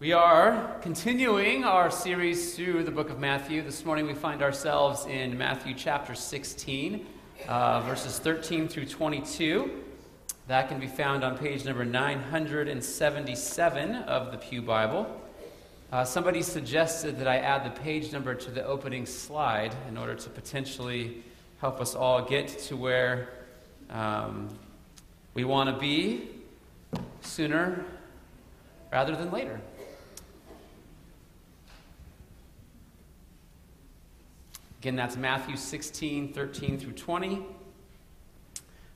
We are continuing our series through the book of Matthew. This morning we find ourselves in Matthew chapter 16, uh, verses 13 through 22. That can be found on page number 977 of the Pew Bible. Uh, somebody suggested that I add the page number to the opening slide in order to potentially help us all get to where um, we want to be sooner rather than later. Again, that's Matthew 16, 13 through 20.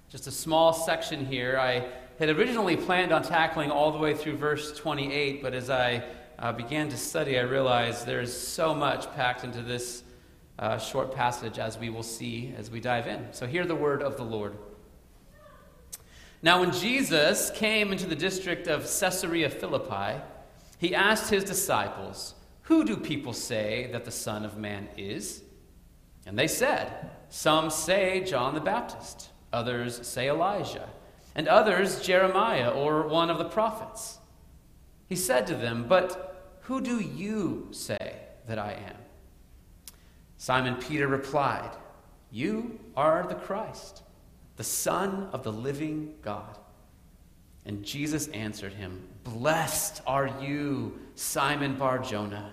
Just a small section here. I had originally planned on tackling all the way through verse 28, but as I uh, began to study, I realized there's so much packed into this uh, short passage, as we will see as we dive in. So, hear the word of the Lord. Now, when Jesus came into the district of Caesarea Philippi, he asked his disciples, Who do people say that the Son of Man is? And they said, Some say John the Baptist, others say Elijah, and others Jeremiah or one of the prophets. He said to them, But who do you say that I am? Simon Peter replied, You are the Christ, the Son of the living God. And Jesus answered him, Blessed are you, Simon Bar Jonah.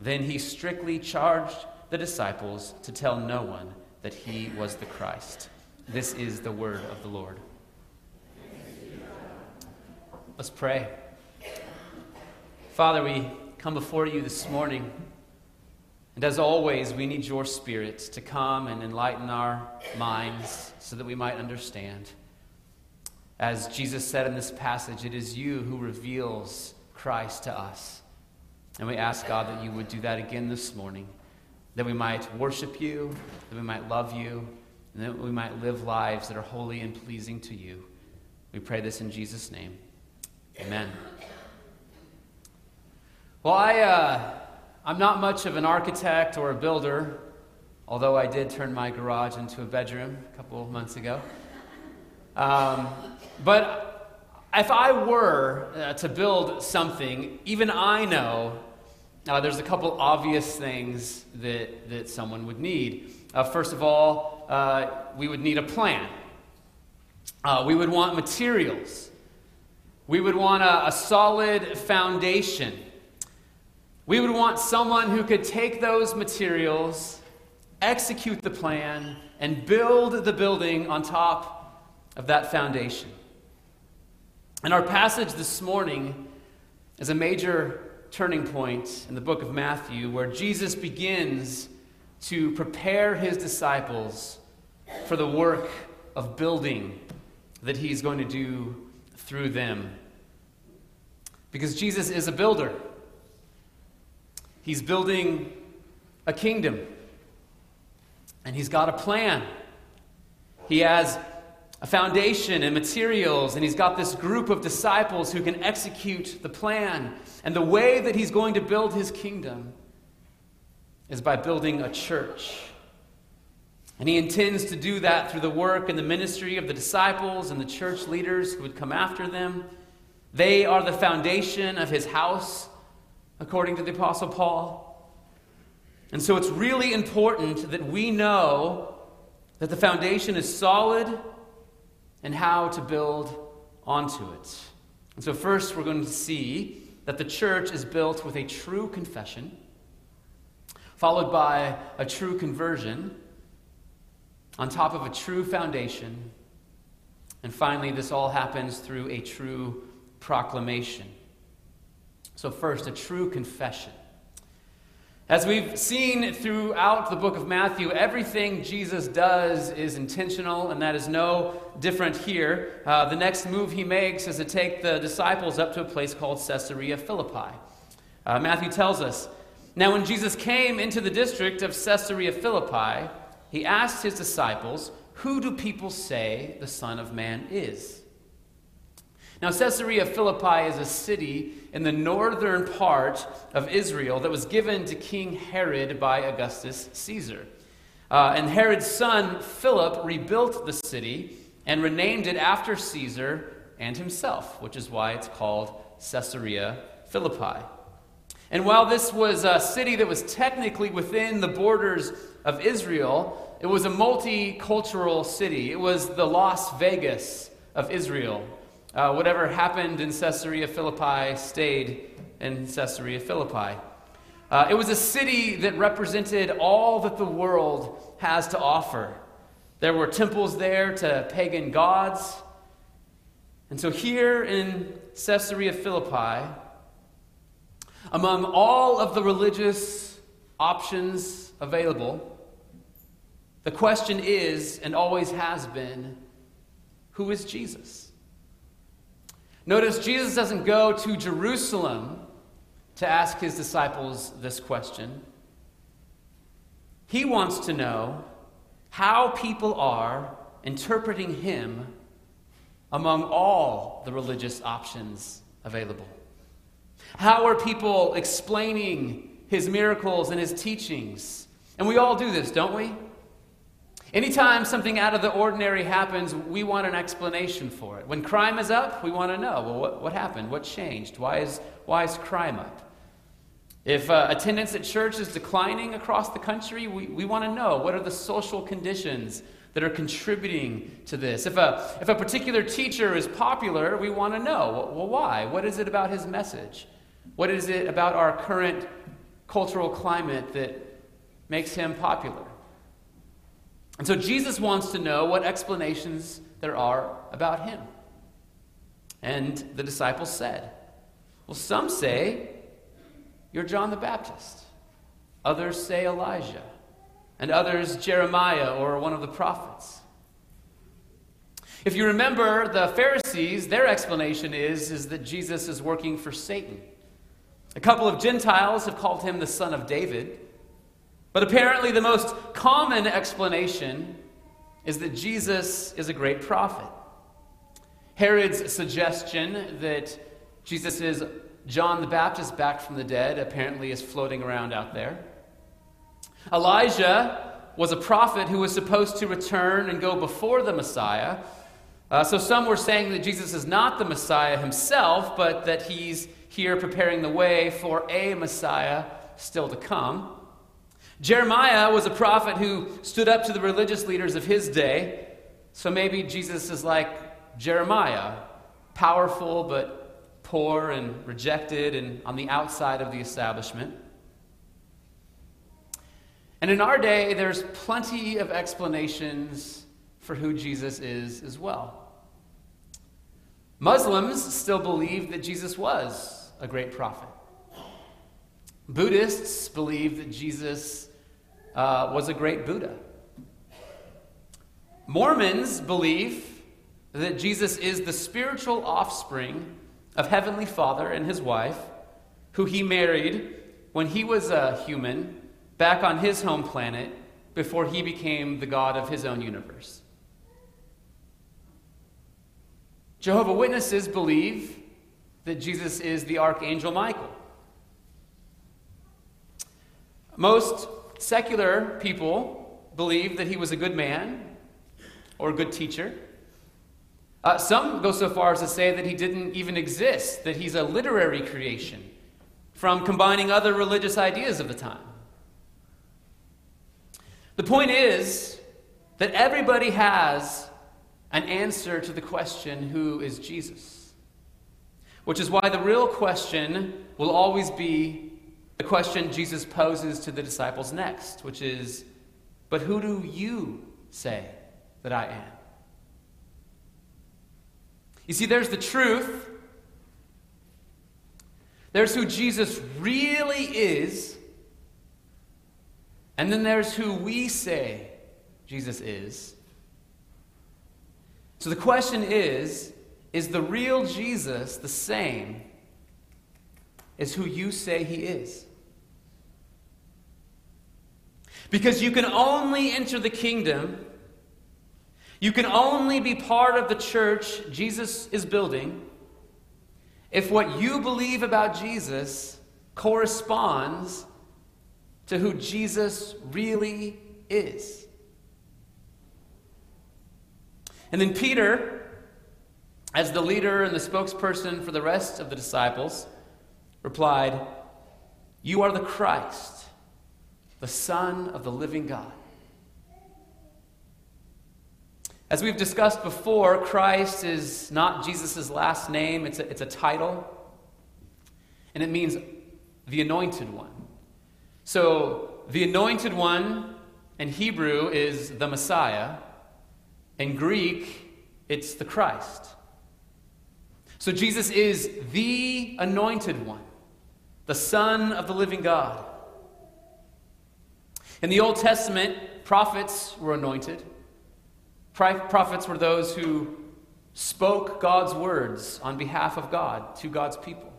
Then he strictly charged the disciples to tell no one that he was the Christ. This is the word of the Lord. Let's pray. Father, we come before you this morning. And as always, we need your Spirit to come and enlighten our minds so that we might understand. As Jesus said in this passage, it is you who reveals Christ to us. And we ask, God, that you would do that again this morning, that we might worship you, that we might love you, and that we might live lives that are holy and pleasing to you. We pray this in Jesus' name. Amen. Well, I, uh, I'm not much of an architect or a builder, although I did turn my garage into a bedroom a couple of months ago. Um, but if I were uh, to build something, even I know uh, there's a couple obvious things that, that someone would need. Uh, first of all, uh, we would need a plan. Uh, we would want materials. We would want a, a solid foundation. We would want someone who could take those materials, execute the plan, and build the building on top of that foundation. And our passage this morning is a major turning point in the book of Matthew where Jesus begins to prepare his disciples for the work of building that he's going to do through them. Because Jesus is a builder, he's building a kingdom, and he's got a plan. He has a foundation and materials, and he's got this group of disciples who can execute the plan. And the way that he's going to build his kingdom is by building a church. And he intends to do that through the work and the ministry of the disciples and the church leaders who would come after them. They are the foundation of his house, according to the Apostle Paul. And so it's really important that we know that the foundation is solid and how to build onto it. And so, first, we're going to see that the church is built with a true confession, followed by a true conversion, on top of a true foundation, and finally, this all happens through a true proclamation. So, first, a true confession. As we've seen throughout the book of Matthew, everything Jesus does is intentional, and that is no different here. Uh, the next move he makes is to take the disciples up to a place called Caesarea Philippi. Uh, Matthew tells us Now, when Jesus came into the district of Caesarea Philippi, he asked his disciples, Who do people say the Son of Man is? Now, Caesarea Philippi is a city in the northern part of Israel that was given to King Herod by Augustus Caesar. Uh, and Herod's son, Philip, rebuilt the city and renamed it after Caesar and himself, which is why it's called Caesarea Philippi. And while this was a city that was technically within the borders of Israel, it was a multicultural city. It was the Las Vegas of Israel. Uh, whatever happened in Caesarea Philippi stayed in Caesarea Philippi. Uh, it was a city that represented all that the world has to offer. There were temples there to pagan gods. And so, here in Caesarea Philippi, among all of the religious options available, the question is, and always has been, who is Jesus? Notice Jesus doesn't go to Jerusalem to ask his disciples this question. He wants to know how people are interpreting him among all the religious options available. How are people explaining his miracles and his teachings? And we all do this, don't we? Anytime something out of the ordinary happens, we want an explanation for it. When crime is up, we want to know well, what, what happened? What changed? Why is, why is crime up? If uh, attendance at church is declining across the country, we, we want to know what are the social conditions that are contributing to this. If a, if a particular teacher is popular, we want to know well, why? What is it about his message? What is it about our current cultural climate that makes him popular? And so Jesus wants to know what explanations there are about him. And the disciples said, Well, some say you're John the Baptist. Others say Elijah. And others Jeremiah or one of the prophets. If you remember, the Pharisees, their explanation is, is that Jesus is working for Satan. A couple of Gentiles have called him the son of David. But apparently, the most common explanation is that Jesus is a great prophet. Herod's suggestion that Jesus is John the Baptist back from the dead apparently is floating around out there. Elijah was a prophet who was supposed to return and go before the Messiah. Uh, so some were saying that Jesus is not the Messiah himself, but that he's here preparing the way for a Messiah still to come. Jeremiah was a prophet who stood up to the religious leaders of his day. So maybe Jesus is like Jeremiah, powerful but poor and rejected and on the outside of the establishment. And in our day, there's plenty of explanations for who Jesus is as well. Muslims still believe that Jesus was a great prophet. Buddhists believe that Jesus uh, was a great Buddha. Mormons believe that Jesus is the spiritual offspring of Heavenly Father and his wife, who he married when he was a human back on his home planet before he became the God of his own universe. Jehovah Witnesses believe that Jesus is the Archangel Michael. Most secular people believe that he was a good man or a good teacher. Uh, some go so far as to say that he didn't even exist, that he's a literary creation from combining other religious ideas of the time. The point is that everybody has an answer to the question who is Jesus? Which is why the real question will always be the question Jesus poses to the disciples next, which is, But who do you say that I am? You see, there's the truth. There's who Jesus really is. And then there's who we say Jesus is. So the question is is the real Jesus the same as who you say he is. Because you can only enter the kingdom, you can only be part of the church Jesus is building if what you believe about Jesus corresponds to who Jesus really is. And then Peter, as the leader and the spokesperson for the rest of the disciples, replied, You are the Christ, the Son of the living God. As we've discussed before, Christ is not Jesus' last name, it's a, it's a title, and it means the anointed one. So, the anointed one in Hebrew is the Messiah, in Greek, it's the Christ. So, Jesus is the anointed one, the Son of the living God. In the Old Testament, prophets were anointed. Prophets were those who spoke God's words on behalf of God to God's people.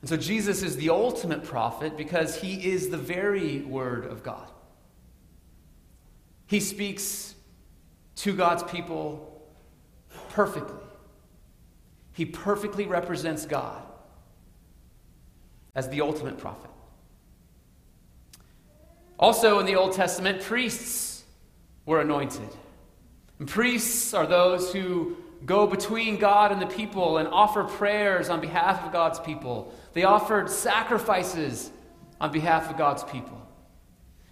And so Jesus is the ultimate prophet because he is the very word of God. He speaks to God's people perfectly. He perfectly represents God as the ultimate prophet. Also, in the Old Testament, priests were anointed. And priests are those who go between God and the people and offer prayers on behalf of God's people. They offered sacrifices on behalf of God's people.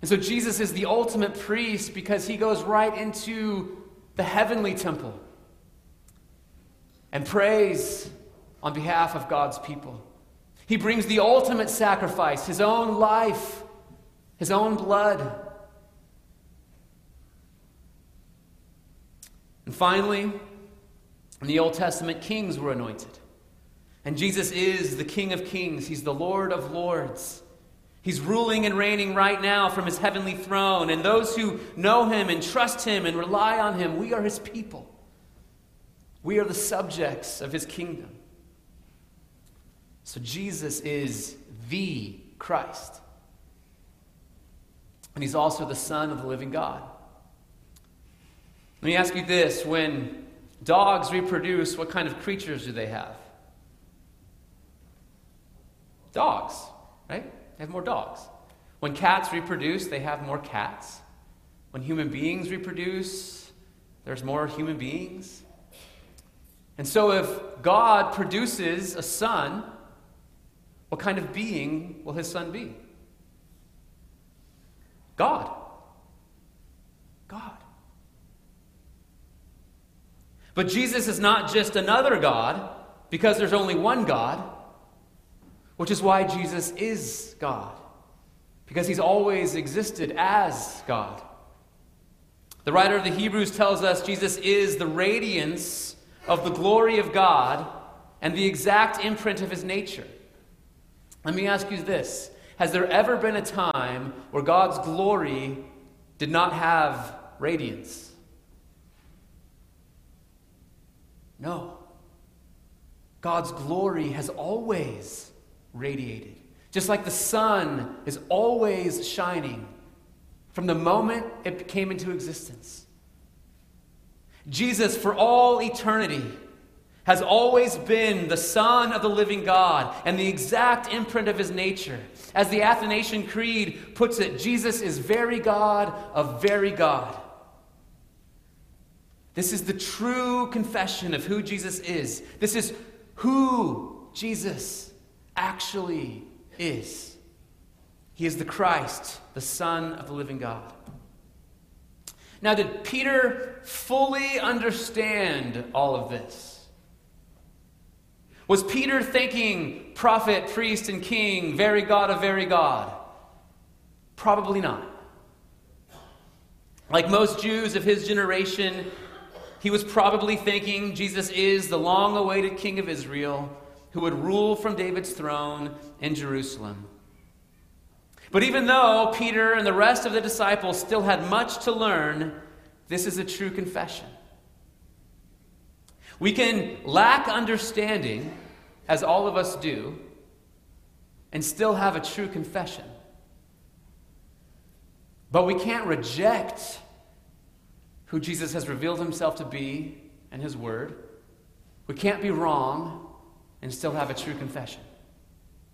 And so Jesus is the ultimate priest because he goes right into the heavenly temple and prays on behalf of God's people. He brings the ultimate sacrifice, his own life, his own blood. And finally, in the Old Testament, kings were anointed. And Jesus is the King of kings, He's the Lord of lords. He's ruling and reigning right now from His heavenly throne. And those who know Him and trust Him and rely on Him, we are His people. We are the subjects of His kingdom. So Jesus is the Christ. And He's also the Son of the living God. Let me ask you this when dogs reproduce, what kind of creatures do they have? Dogs, right? They have more dogs. When cats reproduce, they have more cats. When human beings reproduce, there's more human beings. And so, if God produces a son, what kind of being will his son be? God. God. But Jesus is not just another God, because there's only one God which is why Jesus is God, because he's always existed as God. The writer of the Hebrews tells us Jesus is the radiance of the glory of God and the exact imprint of his nature. Let me ask you this Has there ever been a time where God's glory did not have radiance? No. God's glory has always radiated. Just like the sun is always shining from the moment it came into existence. Jesus, for all eternity, has always been the Son of the living God and the exact imprint of his nature. As the Athanasian Creed puts it, Jesus is very God of very God. This is the true confession of who Jesus is. This is who Jesus actually is. He is the Christ, the Son of the living God. Now, did Peter fully understand all of this? Was Peter thinking prophet, priest, and king, very God of very God? Probably not. Like most Jews of his generation, he was probably thinking Jesus is the long awaited king of Israel who would rule from David's throne in Jerusalem. But even though Peter and the rest of the disciples still had much to learn, this is a true confession. We can lack understanding, as all of us do, and still have a true confession. But we can't reject who Jesus has revealed himself to be and his word. We can't be wrong and still have a true confession.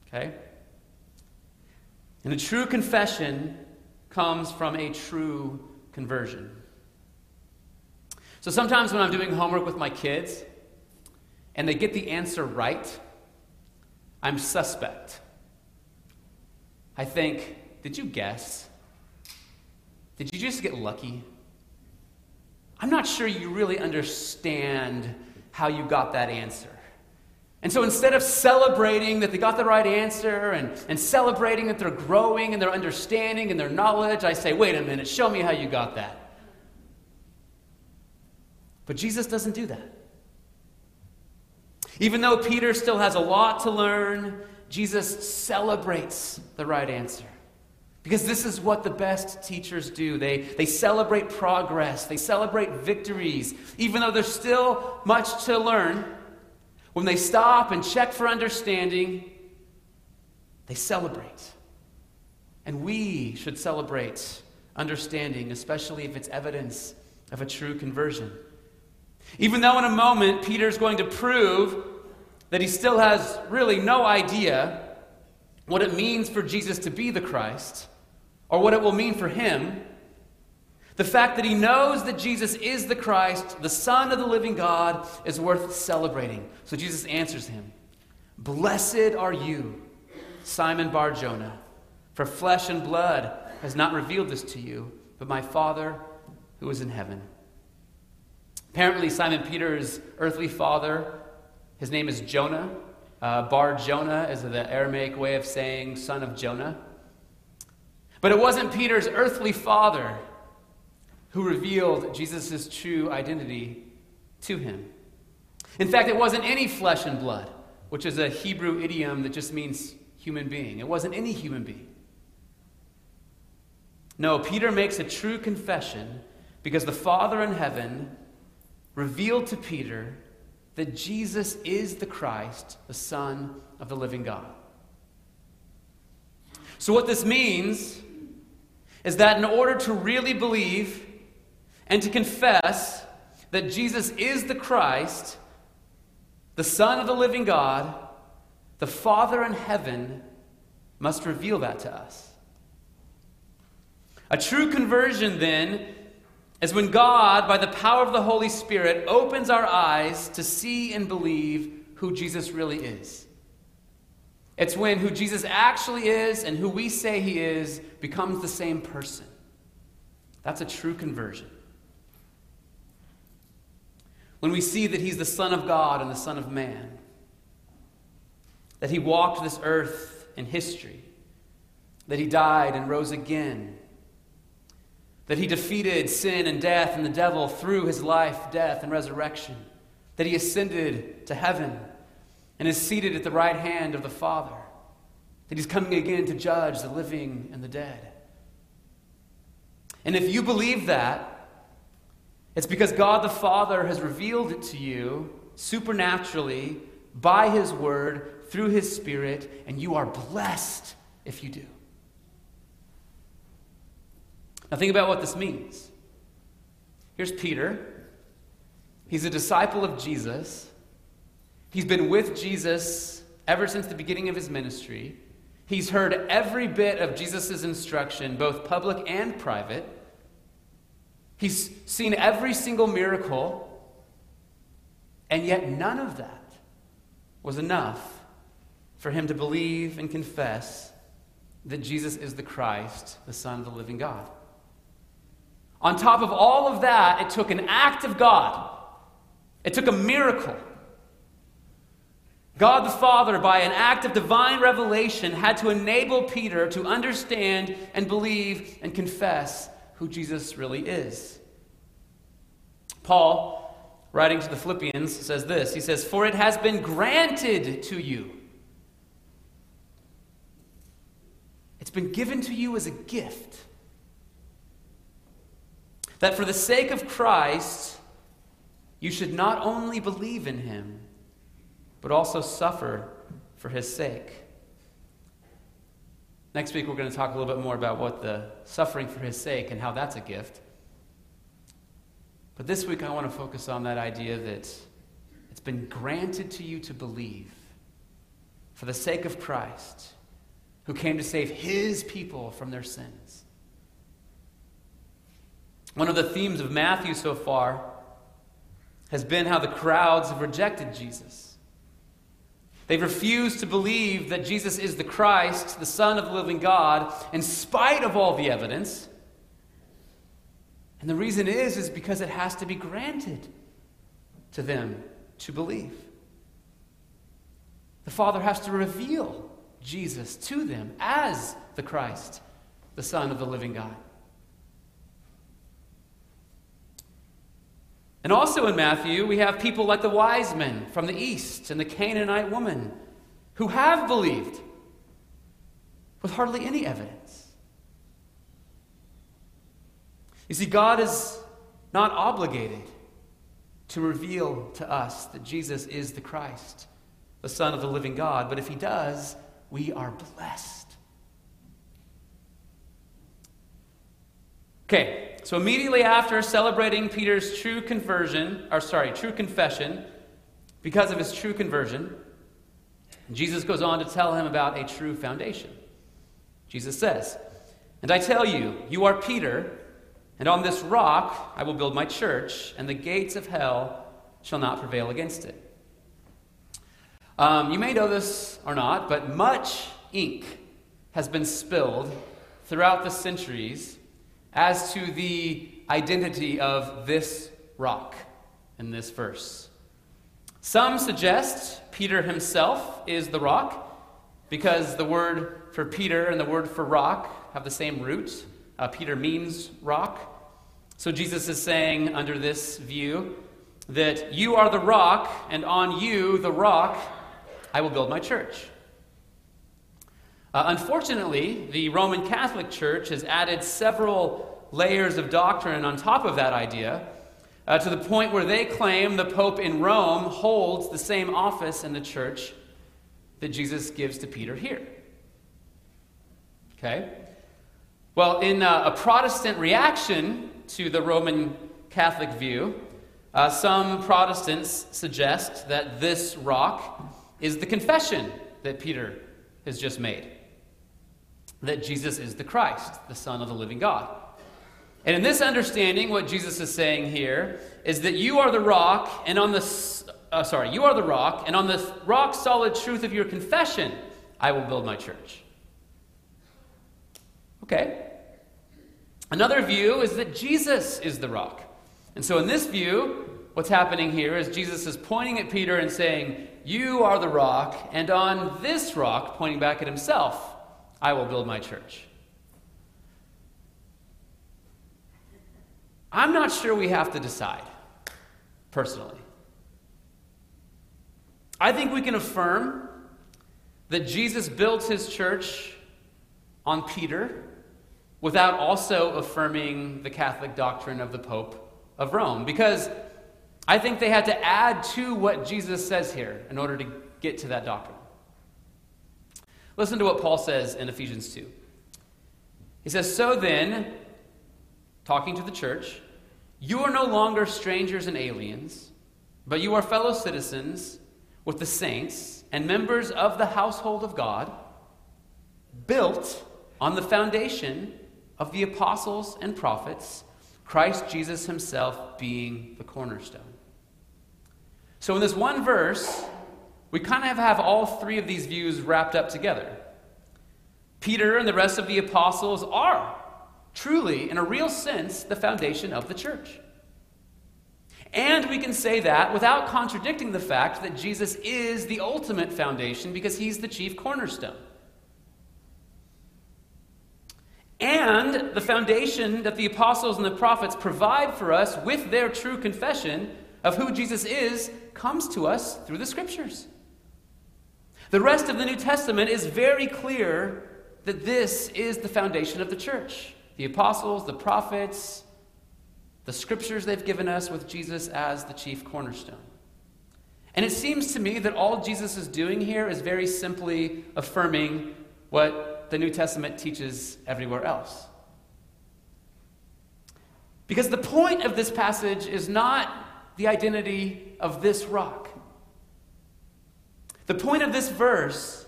Okay? And a true confession comes from a true conversion. So sometimes when I'm doing homework with my kids and they get the answer right, I'm suspect. I think, did you guess? Did you just get lucky? I'm not sure you really understand how you got that answer. And so instead of celebrating that they got the right answer and, and celebrating that they're growing and their understanding and their knowledge, I say, wait a minute, show me how you got that. But Jesus doesn't do that. Even though Peter still has a lot to learn, Jesus celebrates the right answer. Because this is what the best teachers do. They, they celebrate progress, they celebrate victories. Even though there's still much to learn, when they stop and check for understanding, they celebrate. And we should celebrate understanding, especially if it's evidence of a true conversion. Even though in a moment Peter's going to prove that he still has really no idea what it means for Jesus to be the Christ or what it will mean for him, the fact that he knows that Jesus is the Christ, the Son of the living God, is worth celebrating. So Jesus answers him Blessed are you, Simon Bar Jonah, for flesh and blood has not revealed this to you, but my Father who is in heaven. Apparently, Simon Peter's earthly father, his name is Jonah. Uh, Bar Jonah is the Aramaic way of saying son of Jonah. But it wasn't Peter's earthly father who revealed Jesus' true identity to him. In fact, it wasn't any flesh and blood, which is a Hebrew idiom that just means human being. It wasn't any human being. No, Peter makes a true confession because the Father in heaven revealed to Peter that Jesus is the Christ, the Son of the living God. So, what this means is that in order to really believe and to confess that Jesus is the Christ, the Son of the living God, the Father in heaven must reveal that to us. A true conversion, then, is when God, by the power of the Holy Spirit, opens our eyes to see and believe who Jesus really is. It's when who Jesus actually is and who we say he is becomes the same person. That's a true conversion. When we see that he's the Son of God and the Son of Man, that he walked this earth in history, that he died and rose again that he defeated sin and death and the devil through his life, death, and resurrection, that he ascended to heaven and is seated at the right hand of the Father, that he's coming again to judge the living and the dead. And if you believe that, it's because God the Father has revealed it to you supernaturally by his word through his spirit, and you are blessed if you do. Now, think about what this means. Here's Peter. He's a disciple of Jesus. He's been with Jesus ever since the beginning of his ministry. He's heard every bit of Jesus' instruction, both public and private. He's seen every single miracle, and yet none of that was enough for him to believe and confess that Jesus is the Christ, the Son of the living God. On top of all of that, it took an act of God, it took a miracle. God the Father, by an act of divine revelation, had to enable Peter to understand and believe and confess who Jesus really is. Paul, writing to the Philippians, says this He says, For it has been granted to you. It's been given to you as a gift that for the sake of Christ, you should not only believe in him, but also suffer for his sake. Next week, we're going to talk a little bit more about what the suffering for his sake and how that's a gift. But this week, I want to focus on that idea that it's been granted to you to believe for the sake of Christ, who came to save his people from their sins. One of the themes of Matthew so far has been how the crowds have rejected Jesus. They've refused to believe that Jesus is the Christ, the Son of the living God, in spite of all the evidence. And the reason is is because it has to be granted to them to believe. The Father has to reveal Jesus to them as the Christ, the Son of the living God. And also in Matthew, we have people like the wise men from the east and the Canaanite woman who have believed with hardly any evidence. You see, God is not obligated to reveal to us that Jesus is the Christ, the Son of the living God, but if He does, we are blessed. Okay, so immediately after celebrating Peter's true conversion, or sorry, true confession, because of his true conversion, Jesus goes on to tell him about a true foundation. Jesus says, And I tell you, you are Peter, and on this rock I will build my church, and the gates of hell shall not prevail against it. Um, you may know this or not, but much ink has been spilled throughout the centuries as to the identity of this rock in this verse. Some suggest Peter himself is the rock because the word for Peter and the word for rock have the same root. Uh, Peter means rock. So Jesus is saying, under this view, that you are the rock, and on you, the rock, I will build my church. Uh, unfortunately, the Roman Catholic Church has added several layers of doctrine on top of that idea uh, to the point where they claim the Pope in Rome holds the same office in the church that Jesus gives to Peter here. Okay? Well, in uh, a Protestant reaction to the Roman Catholic view, uh, some Protestants suggest that this rock is the confession that Peter has just made that Jesus is the Christ, the Son of the living God. And in this understanding, what Jesus is saying here is that you are the rock, and on the uh, sorry, you are the rock, and on the rock solid truth of your confession, I will build my church. Okay. Another view is that Jesus is the rock. And so, in this view, what's happening here is Jesus is pointing at Peter and saying, You are the rock, and on this rock, pointing back at himself, I will build my church. I'm not sure we have to decide, personally. I think we can affirm that Jesus built his church on Peter without also affirming the Catholic doctrine of the Pope of Rome. Because I think they had to add to what Jesus says here in order to get to that doctrine. Listen to what Paul says in Ephesians 2. He says, So then, talking to the church, you are no longer strangers and aliens, but you are fellow citizens with the saints and members of the household of God, built on the foundation of the apostles and prophets, Christ Jesus himself being the cornerstone. So, in this one verse, we kind of have all three of these views wrapped up together. Peter and the rest of the apostles are truly, in a real sense, the foundation of the church. And we can say that without contradicting the fact that Jesus is the ultimate foundation because he's the chief cornerstone. And the foundation that the apostles and the prophets provide for us with their true confession of who Jesus is comes to us through the scriptures. The rest of the New Testament is very clear that this is the foundation of the church. The apostles, the prophets, the scriptures they've given us with Jesus as the chief cornerstone. And it seems to me that all Jesus is doing here is very simply affirming what the New Testament teaches everywhere else. Because the point of this passage is not the identity of this rock. The point of this verse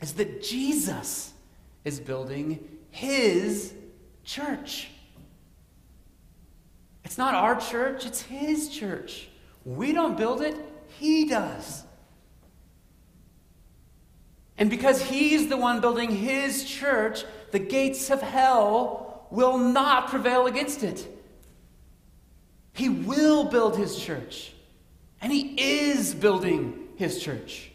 is that Jesus is building his church. It's not our church, it's his church. We don't build it, he does. And because he's the one building his church, the gates of hell will not prevail against it. He will build his church. And he is building his church.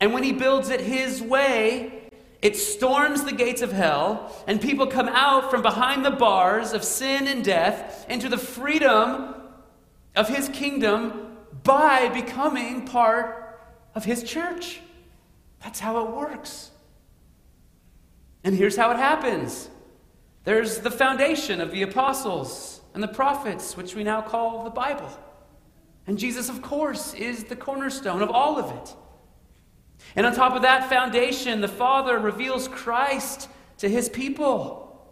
And when he builds it his way, it storms the gates of hell, and people come out from behind the bars of sin and death into the freedom of his kingdom by becoming part of his church. That's how it works. And here's how it happens there's the foundation of the apostles and the prophets, which we now call the Bible. And Jesus, of course, is the cornerstone of all of it. And on top of that foundation, the Father reveals Christ to his people,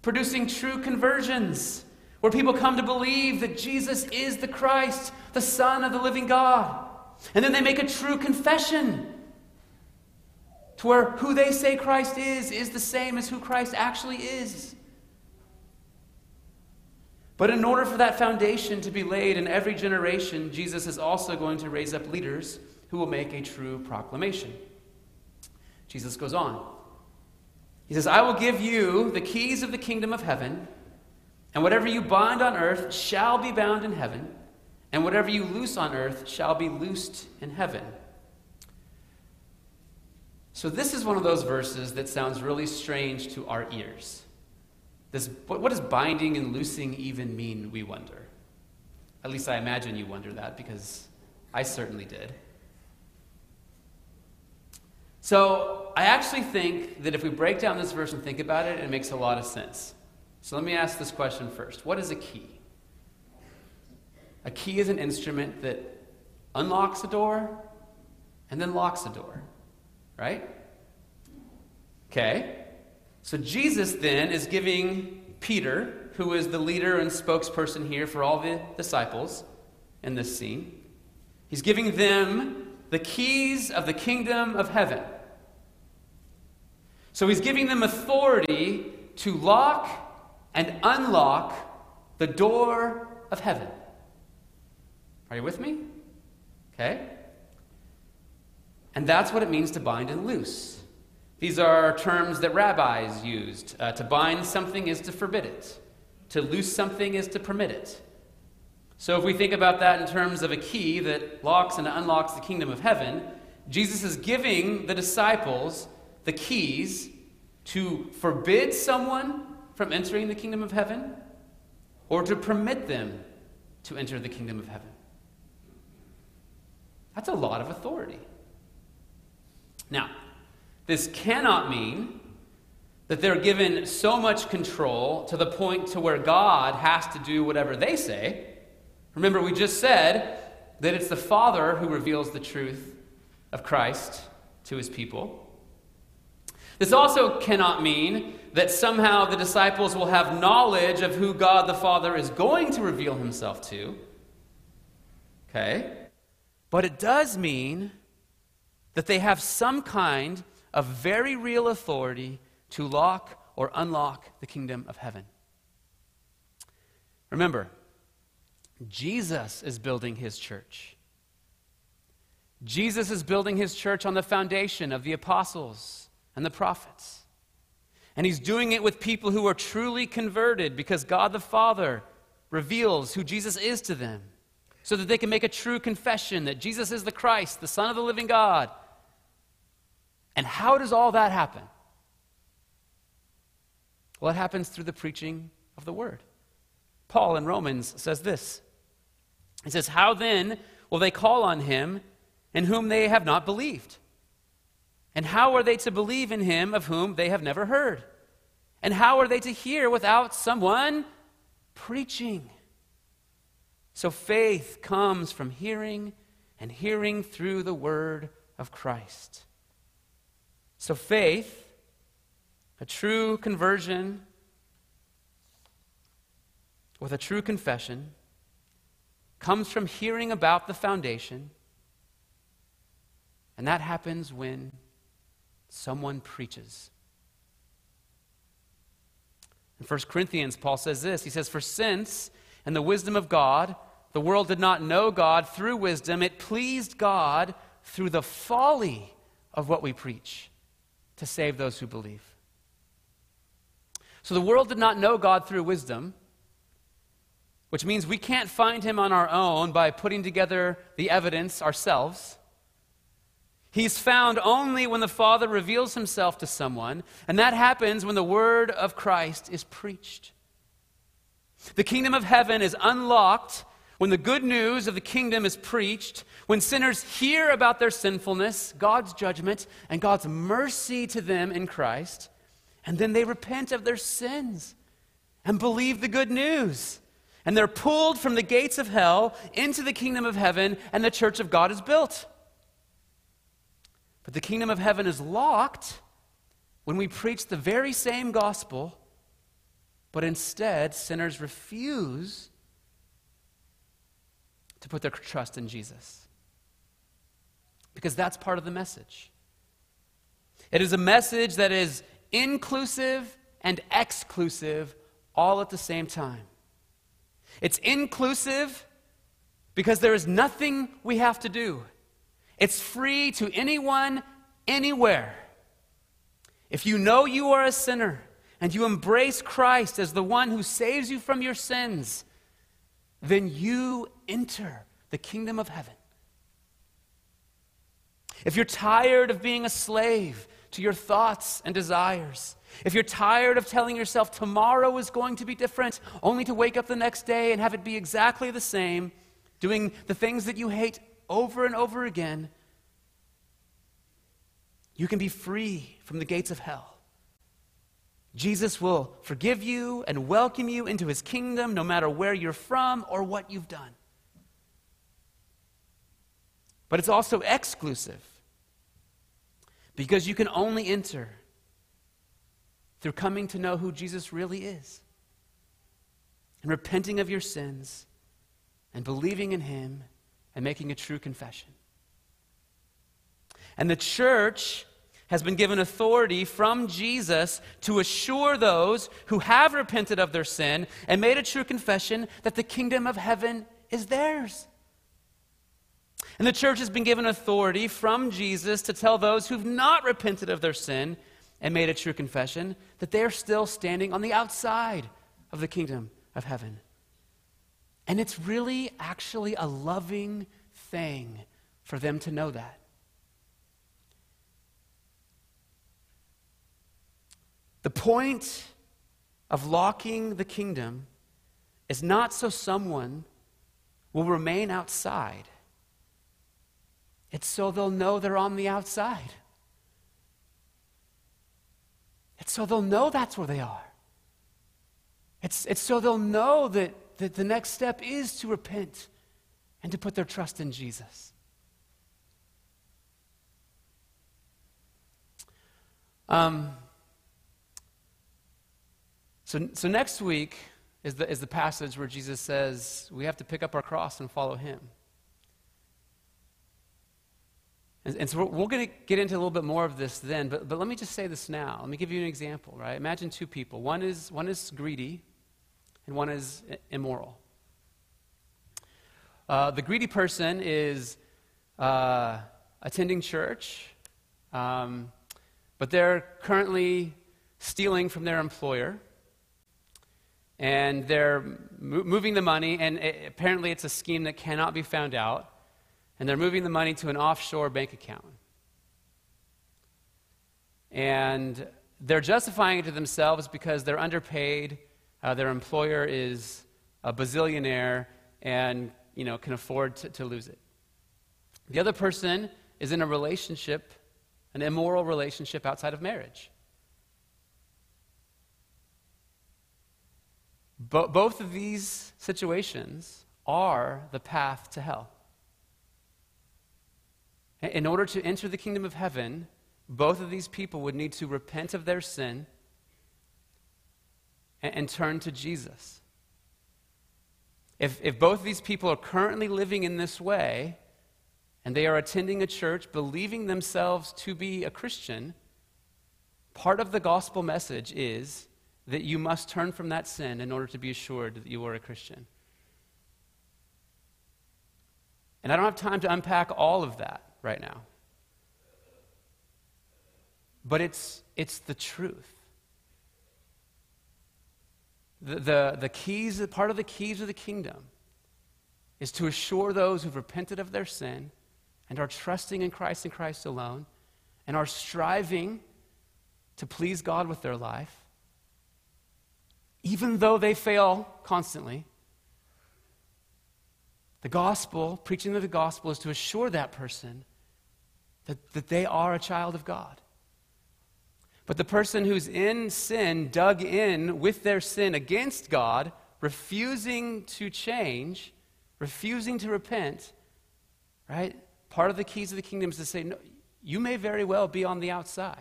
producing true conversions, where people come to believe that Jesus is the Christ, the Son of the living God. And then they make a true confession to where who they say Christ is is the same as who Christ actually is. But in order for that foundation to be laid in every generation, Jesus is also going to raise up leaders who will make a true proclamation. Jesus goes on. He says, I will give you the keys of the kingdom of heaven, and whatever you bind on earth shall be bound in heaven, and whatever you loose on earth shall be loosed in heaven. So, this is one of those verses that sounds really strange to our ears. This, what, what does binding and loosing even mean, we wonder? At least I imagine you wonder that because I certainly did. So, I actually think that if we break down this verse and think about it, it makes a lot of sense. So, let me ask this question first What is a key? A key is an instrument that unlocks a door and then locks a door, right? Okay. So Jesus then is giving Peter, who is the leader and spokesperson here for all the disciples in this scene, he's giving them the keys of the kingdom of heaven. So he's giving them authority to lock and unlock the door of heaven. Are you with me? Okay? And that's what it means to bind and loose. These are terms that rabbis used. Uh, to bind something is to forbid it, to loose something is to permit it. So, if we think about that in terms of a key that locks and unlocks the kingdom of heaven, Jesus is giving the disciples the keys to forbid someone from entering the kingdom of heaven or to permit them to enter the kingdom of heaven. That's a lot of authority. Now, this cannot mean that they're given so much control to the point to where God has to do whatever they say. Remember, we just said that it's the Father who reveals the truth of Christ to his people. This also cannot mean that somehow the disciples will have knowledge of who God the Father is going to reveal himself to. Okay? But it does mean that they have some kind of very real authority to lock or unlock the kingdom of heaven. Remember, Jesus is building his church. Jesus is building his church on the foundation of the apostles and the prophets. And he's doing it with people who are truly converted because God the Father reveals who Jesus is to them so that they can make a true confession that Jesus is the Christ, the Son of the living God, and how does all that happen? Well, it happens through the preaching of the word. Paul in Romans says this He says, How then will they call on him in whom they have not believed? And how are they to believe in him of whom they have never heard? And how are they to hear without someone preaching? So faith comes from hearing, and hearing through the word of Christ. So, faith, a true conversion with a true confession, comes from hearing about the foundation, and that happens when someone preaches. In 1 Corinthians, Paul says this He says, For since, in the wisdom of God, the world did not know God through wisdom, it pleased God through the folly of what we preach to save those who believe. So the world did not know God through wisdom, which means we can't find him on our own by putting together the evidence ourselves. He's found only when the Father reveals himself to someone, and that happens when the word of Christ is preached. The kingdom of heaven is unlocked when the good news of the kingdom is preached, when sinners hear about their sinfulness, God's judgment, and God's mercy to them in Christ, and then they repent of their sins and believe the good news. And they're pulled from the gates of hell into the kingdom of heaven, and the church of God is built. But the kingdom of heaven is locked when we preach the very same gospel, but instead sinners refuse to put their trust in Jesus. Because that's part of the message. It is a message that is inclusive and exclusive all at the same time. It's inclusive because there is nothing we have to do, it's free to anyone, anywhere. If you know you are a sinner and you embrace Christ as the one who saves you from your sins, then you enter the kingdom of heaven. If you're tired of being a slave to your thoughts and desires, if you're tired of telling yourself tomorrow is going to be different, only to wake up the next day and have it be exactly the same, doing the things that you hate over and over again, you can be free from the gates of hell. Jesus will forgive you and welcome you into his kingdom no matter where you're from or what you've done. But it's also exclusive because you can only enter through coming to know who Jesus really is and repenting of your sins and believing in him and making a true confession. And the church has been given authority from Jesus to assure those who have repented of their sin and made a true confession that the kingdom of heaven is theirs. And the church has been given authority from Jesus to tell those who've not repented of their sin and made a true confession that they're still standing on the outside of the kingdom of heaven. And it's really actually a loving thing for them to know that. The point of locking the kingdom is not so someone will remain outside, it's so they'll know they're on the outside. It's so they'll know that's where they are. It's, it's so they'll know that, that the next step is to repent and to put their trust in Jesus. Um, so, so next week is the, is the passage where Jesus says we have to pick up our cross and follow him. And, and so we're, we're going to get into a little bit more of this then, but, but let me just say this now. Let me give you an example, right? Imagine two people. One is, one is greedy, and one is immoral. Uh, the greedy person is uh, attending church, um, but they're currently stealing from their employer and they're mo- moving the money, and it, apparently it's a scheme that cannot be found out, and they're moving the money to an offshore bank account. And they're justifying it to themselves because they're underpaid, uh, their employer is a bazillionaire, and you know, can afford to, to lose it. The other person is in a relationship, an immoral relationship outside of marriage. Bo- both of these situations are the path to hell. In order to enter the kingdom of heaven, both of these people would need to repent of their sin and, and turn to Jesus. If, if both of these people are currently living in this way, and they are attending a church believing themselves to be a Christian, part of the gospel message is that you must turn from that sin in order to be assured that you are a Christian. And I don't have time to unpack all of that right now. But it's, it's the truth. The, the, the keys, part of the keys of the kingdom is to assure those who've repented of their sin and are trusting in Christ and Christ alone and are striving to please God with their life, even though they fail constantly, the gospel, preaching of the gospel, is to assure that person that, that they are a child of God. But the person who's in sin, dug in with their sin against God, refusing to change, refusing to repent, right? Part of the keys of the kingdom is to say, no, you may very well be on the outside.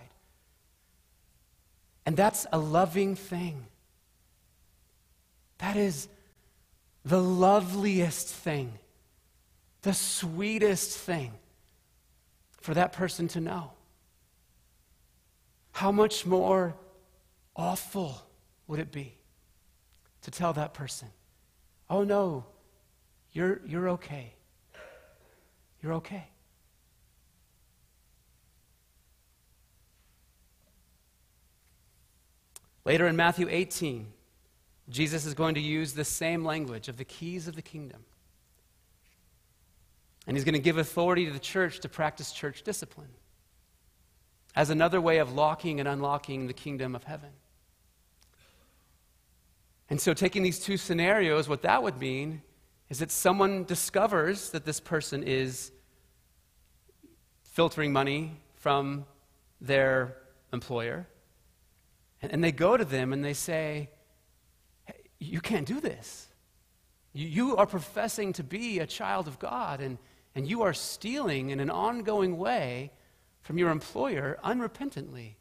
And that's a loving thing. That is the loveliest thing, the sweetest thing for that person to know. How much more awful would it be to tell that person, oh no, you're, you're okay. You're okay. Later in Matthew 18, Jesus is going to use the same language of the keys of the kingdom. And he's going to give authority to the church to practice church discipline as another way of locking and unlocking the kingdom of heaven. And so, taking these two scenarios, what that would mean is that someone discovers that this person is filtering money from their employer. And, they go to them and they say, hey, You can't do this. You, you are professing to be a child of God, and, and you are stealing in an ongoing way from your employer unrepentantly.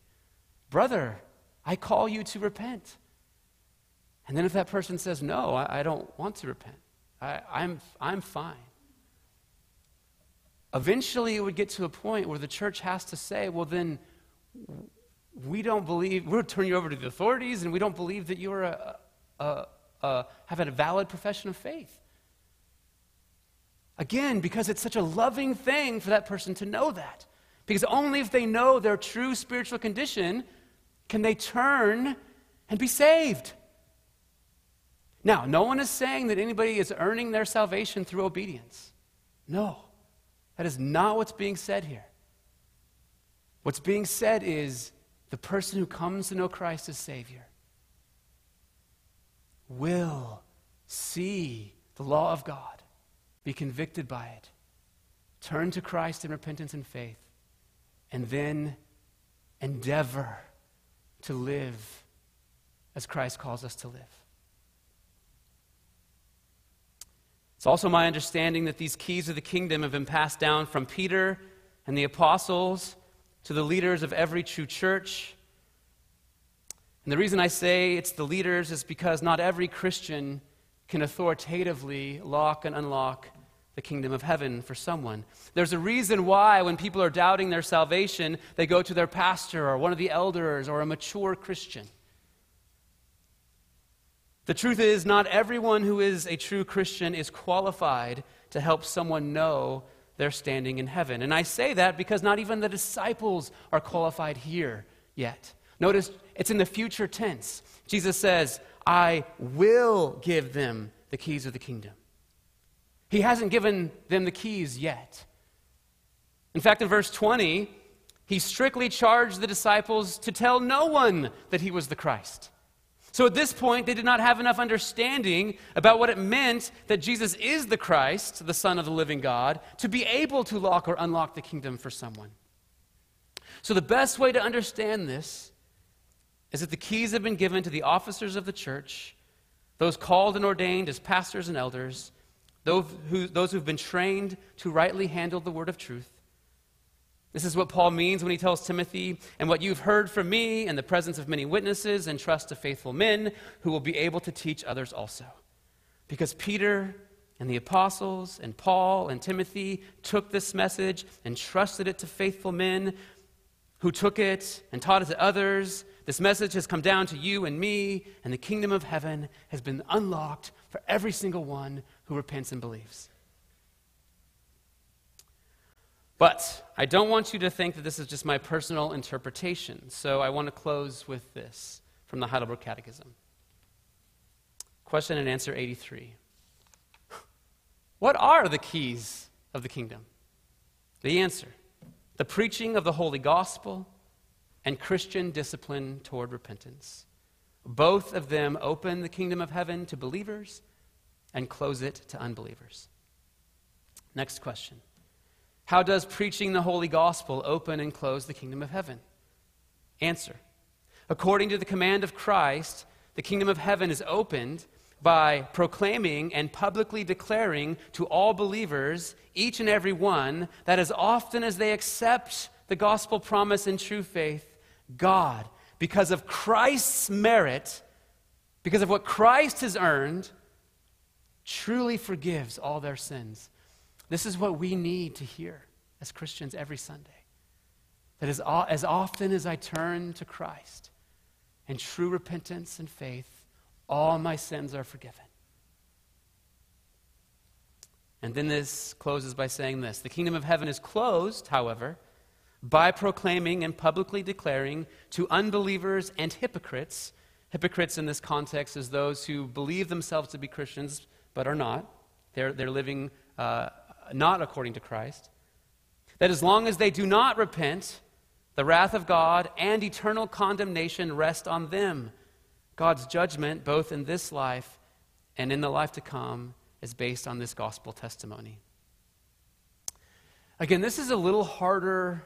Brother, I call you to repent. And then if that person says, No, I, I don't want to repent, I, I'm, I'm fine. Eventually, it would get to a point where the church has to say, well, then we don't believe, we'll turn you over to the authorities, and we don't believe that you are a, a, a, have had a valid profession of faith. Again, because it's such a loving thing for that person to know that. Because only if they know their true spiritual condition can they turn and be saved. Now, no one is saying that anybody is earning their salvation through obedience. No, that is not what's being said here. What's being said is the person who comes to know Christ as Savior will see the law of God, be convicted by it, turn to Christ in repentance and faith, and then endeavor to live as Christ calls us to live. It's also my understanding that these keys of the kingdom have been passed down from Peter and the apostles to the leaders of every true church. And the reason I say it's the leaders is because not every Christian can authoritatively lock and unlock the kingdom of heaven for someone. There's a reason why, when people are doubting their salvation, they go to their pastor or one of the elders or a mature Christian. The truth is, not everyone who is a true Christian is qualified to help someone know their standing in heaven. And I say that because not even the disciples are qualified here yet. Notice it's in the future tense. Jesus says, I will give them the keys of the kingdom. He hasn't given them the keys yet. In fact, in verse 20, he strictly charged the disciples to tell no one that he was the Christ. So at this point, they did not have enough understanding about what it meant that Jesus is the Christ, the Son of the living God, to be able to lock or unlock the kingdom for someone. So the best way to understand this is that the keys have been given to the officers of the church, those called and ordained as pastors and elders, those, who, those who've been trained to rightly handle the word of truth. This is what Paul means when he tells Timothy, and what you've heard from me in the presence of many witnesses, and trust to faithful men who will be able to teach others also. Because Peter and the apostles and Paul and Timothy took this message and trusted it to faithful men who took it and taught it to others. This message has come down to you and me, and the kingdom of heaven has been unlocked for every single one who repents and believes. But I don't want you to think that this is just my personal interpretation, so I want to close with this from the Heidelberg Catechism. Question and answer 83. What are the keys of the kingdom? The answer the preaching of the holy gospel and Christian discipline toward repentance. Both of them open the kingdom of heaven to believers and close it to unbelievers. Next question How does preaching the holy gospel open and close the kingdom of heaven? Answer According to the command of Christ, the kingdom of heaven is opened by proclaiming and publicly declaring to all believers, each and every one, that as often as they accept the gospel promise in true faith, God, because of Christ's merit, because of what Christ has earned, truly forgives all their sins. This is what we need to hear as Christians every Sunday. That as, as often as I turn to Christ in true repentance and faith, all my sins are forgiven. And then this closes by saying this The kingdom of heaven is closed, however, by proclaiming and publicly declaring to unbelievers and hypocrites. Hypocrites in this context is those who believe themselves to be Christians but are not. They're, they're living uh, not according to Christ. That as long as they do not repent, the wrath of God and eternal condemnation rest on them. God's judgment, both in this life and in the life to come, is based on this gospel testimony. Again, this is a little harder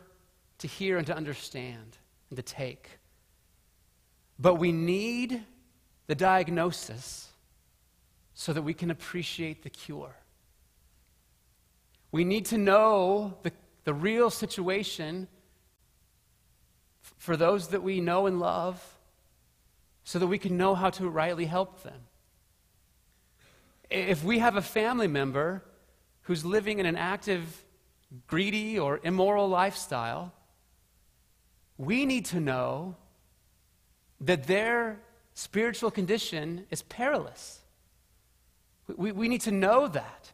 to hear and to understand and to take. But we need the diagnosis so that we can appreciate the cure. We need to know the, the real situation for those that we know and love so that we can know how to rightly help them. If we have a family member who's living in an active, greedy, or immoral lifestyle, we need to know that their spiritual condition is perilous. We, we need to know that.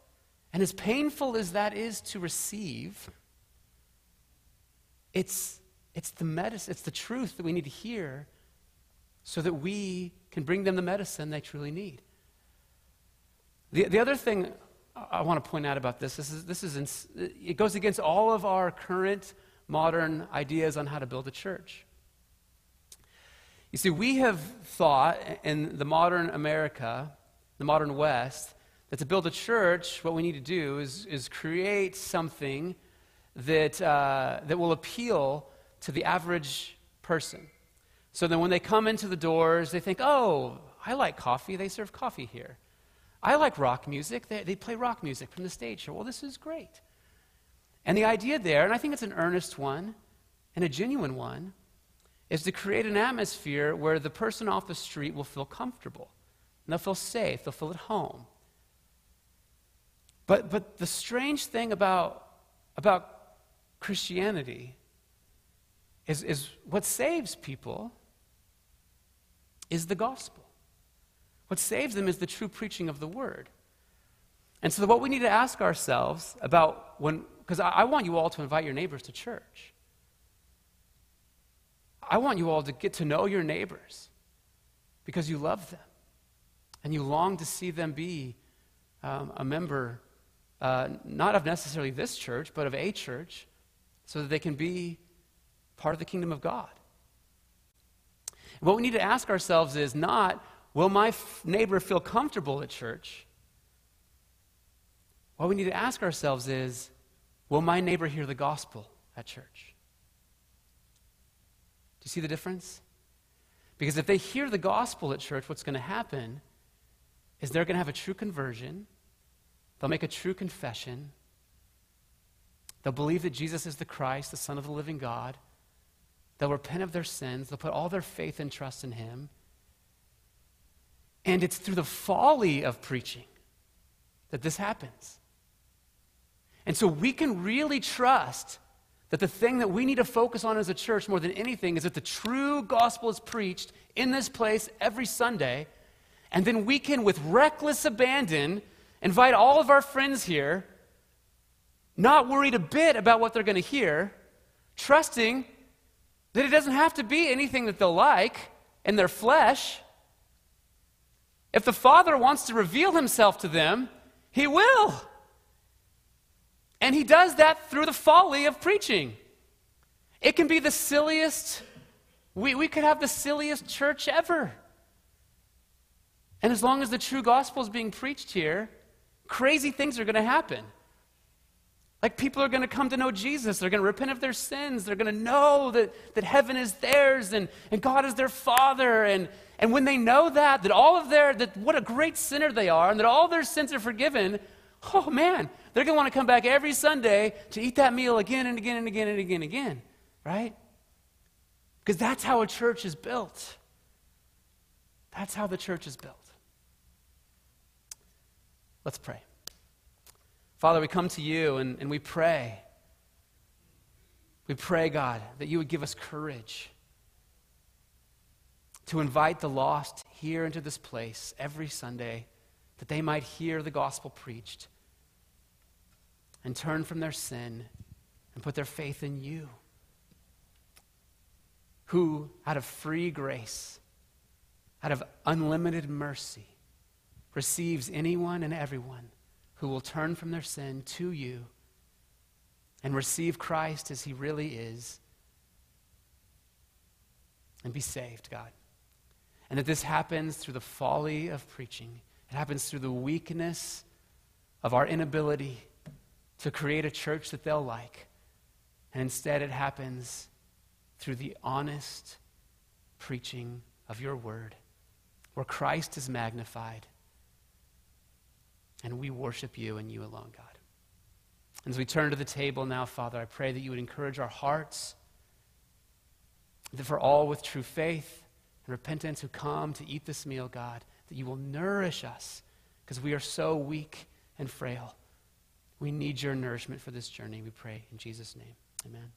And as painful as that is to receive, it's, it's the medicine, it's the truth that we need to hear so that we can bring them the medicine they truly need. The, the other thing I want to point out about this, this is, this is it goes against all of our current modern ideas on how to build a church. You see, we have thought in the modern America, the modern West, that to build a church, what we need to do is, is create something that, uh, that will appeal to the average person. So then when they come into the doors, they think, oh, I like coffee. They serve coffee here. I like rock music. They, they play rock music from the stage here. Well, this is great. And the idea there, and I think it's an earnest one and a genuine one, is to create an atmosphere where the person off the street will feel comfortable. And they'll feel safe. They'll feel at home. But, but the strange thing about, about Christianity is, is what saves people is the gospel. What saves them is the true preaching of the word. And so, what we need to ask ourselves about when, because I, I want you all to invite your neighbors to church. I want you all to get to know your neighbors because you love them and you long to see them be um, a member, uh, not of necessarily this church, but of a church, so that they can be part of the kingdom of God. What we need to ask ourselves is not, will my f- neighbor feel comfortable at church? What we need to ask ourselves is, will my neighbor hear the gospel at church? Do you see the difference? Because if they hear the gospel at church, what's going to happen is they're going to have a true conversion, they'll make a true confession, They'll believe that Jesus is the Christ, the Son of the living God. They'll repent of their sins. They'll put all their faith and trust in Him. And it's through the folly of preaching that this happens. And so we can really trust that the thing that we need to focus on as a church more than anything is that the true gospel is preached in this place every Sunday. And then we can, with reckless abandon, invite all of our friends here, not worried a bit about what they're going to hear, trusting that it doesn't have to be anything that they'll like in their flesh. If the Father wants to reveal himself to them, he will. And he does that through the folly of preaching. It can be the silliest, we, we could have the silliest church ever. And as long as the true gospel is being preached here, crazy things are going to happen. Like people are going to come to know Jesus. They're going to repent of their sins. They're going to know that, that heaven is theirs and, and God is their Father. And, and when they know that, that all of their, that what a great sinner they are and that all their sins are forgiven, oh man, they're going to want to come back every Sunday to eat that meal again and again and again and again and again, right? Because that's how a church is built. That's how the church is built. Let's pray. Father, we come to you and, and we pray. We pray, God, that you would give us courage to invite the lost here into this place every Sunday that they might hear the gospel preached and turn from their sin and put their faith in you, who, out of free grace, out of unlimited mercy, receives anyone and everyone who will turn from their sin to you and receive Christ as he really is and be saved, God. And that this happens through the folly of preaching, it happens through the weakness of our inability to create a church that they'll like. And instead, it happens through the honest preaching of your word, where Christ is magnified. And we worship you and you alone, God. And As we turn to the table now, Father, I pray that you would encourage our hearts, that for all with true faith and repentance who come to eat this meal, God, that you will nourish us because we are so weak and frail. We need your nourishment for this journey, we pray in Jesus' name. Amen.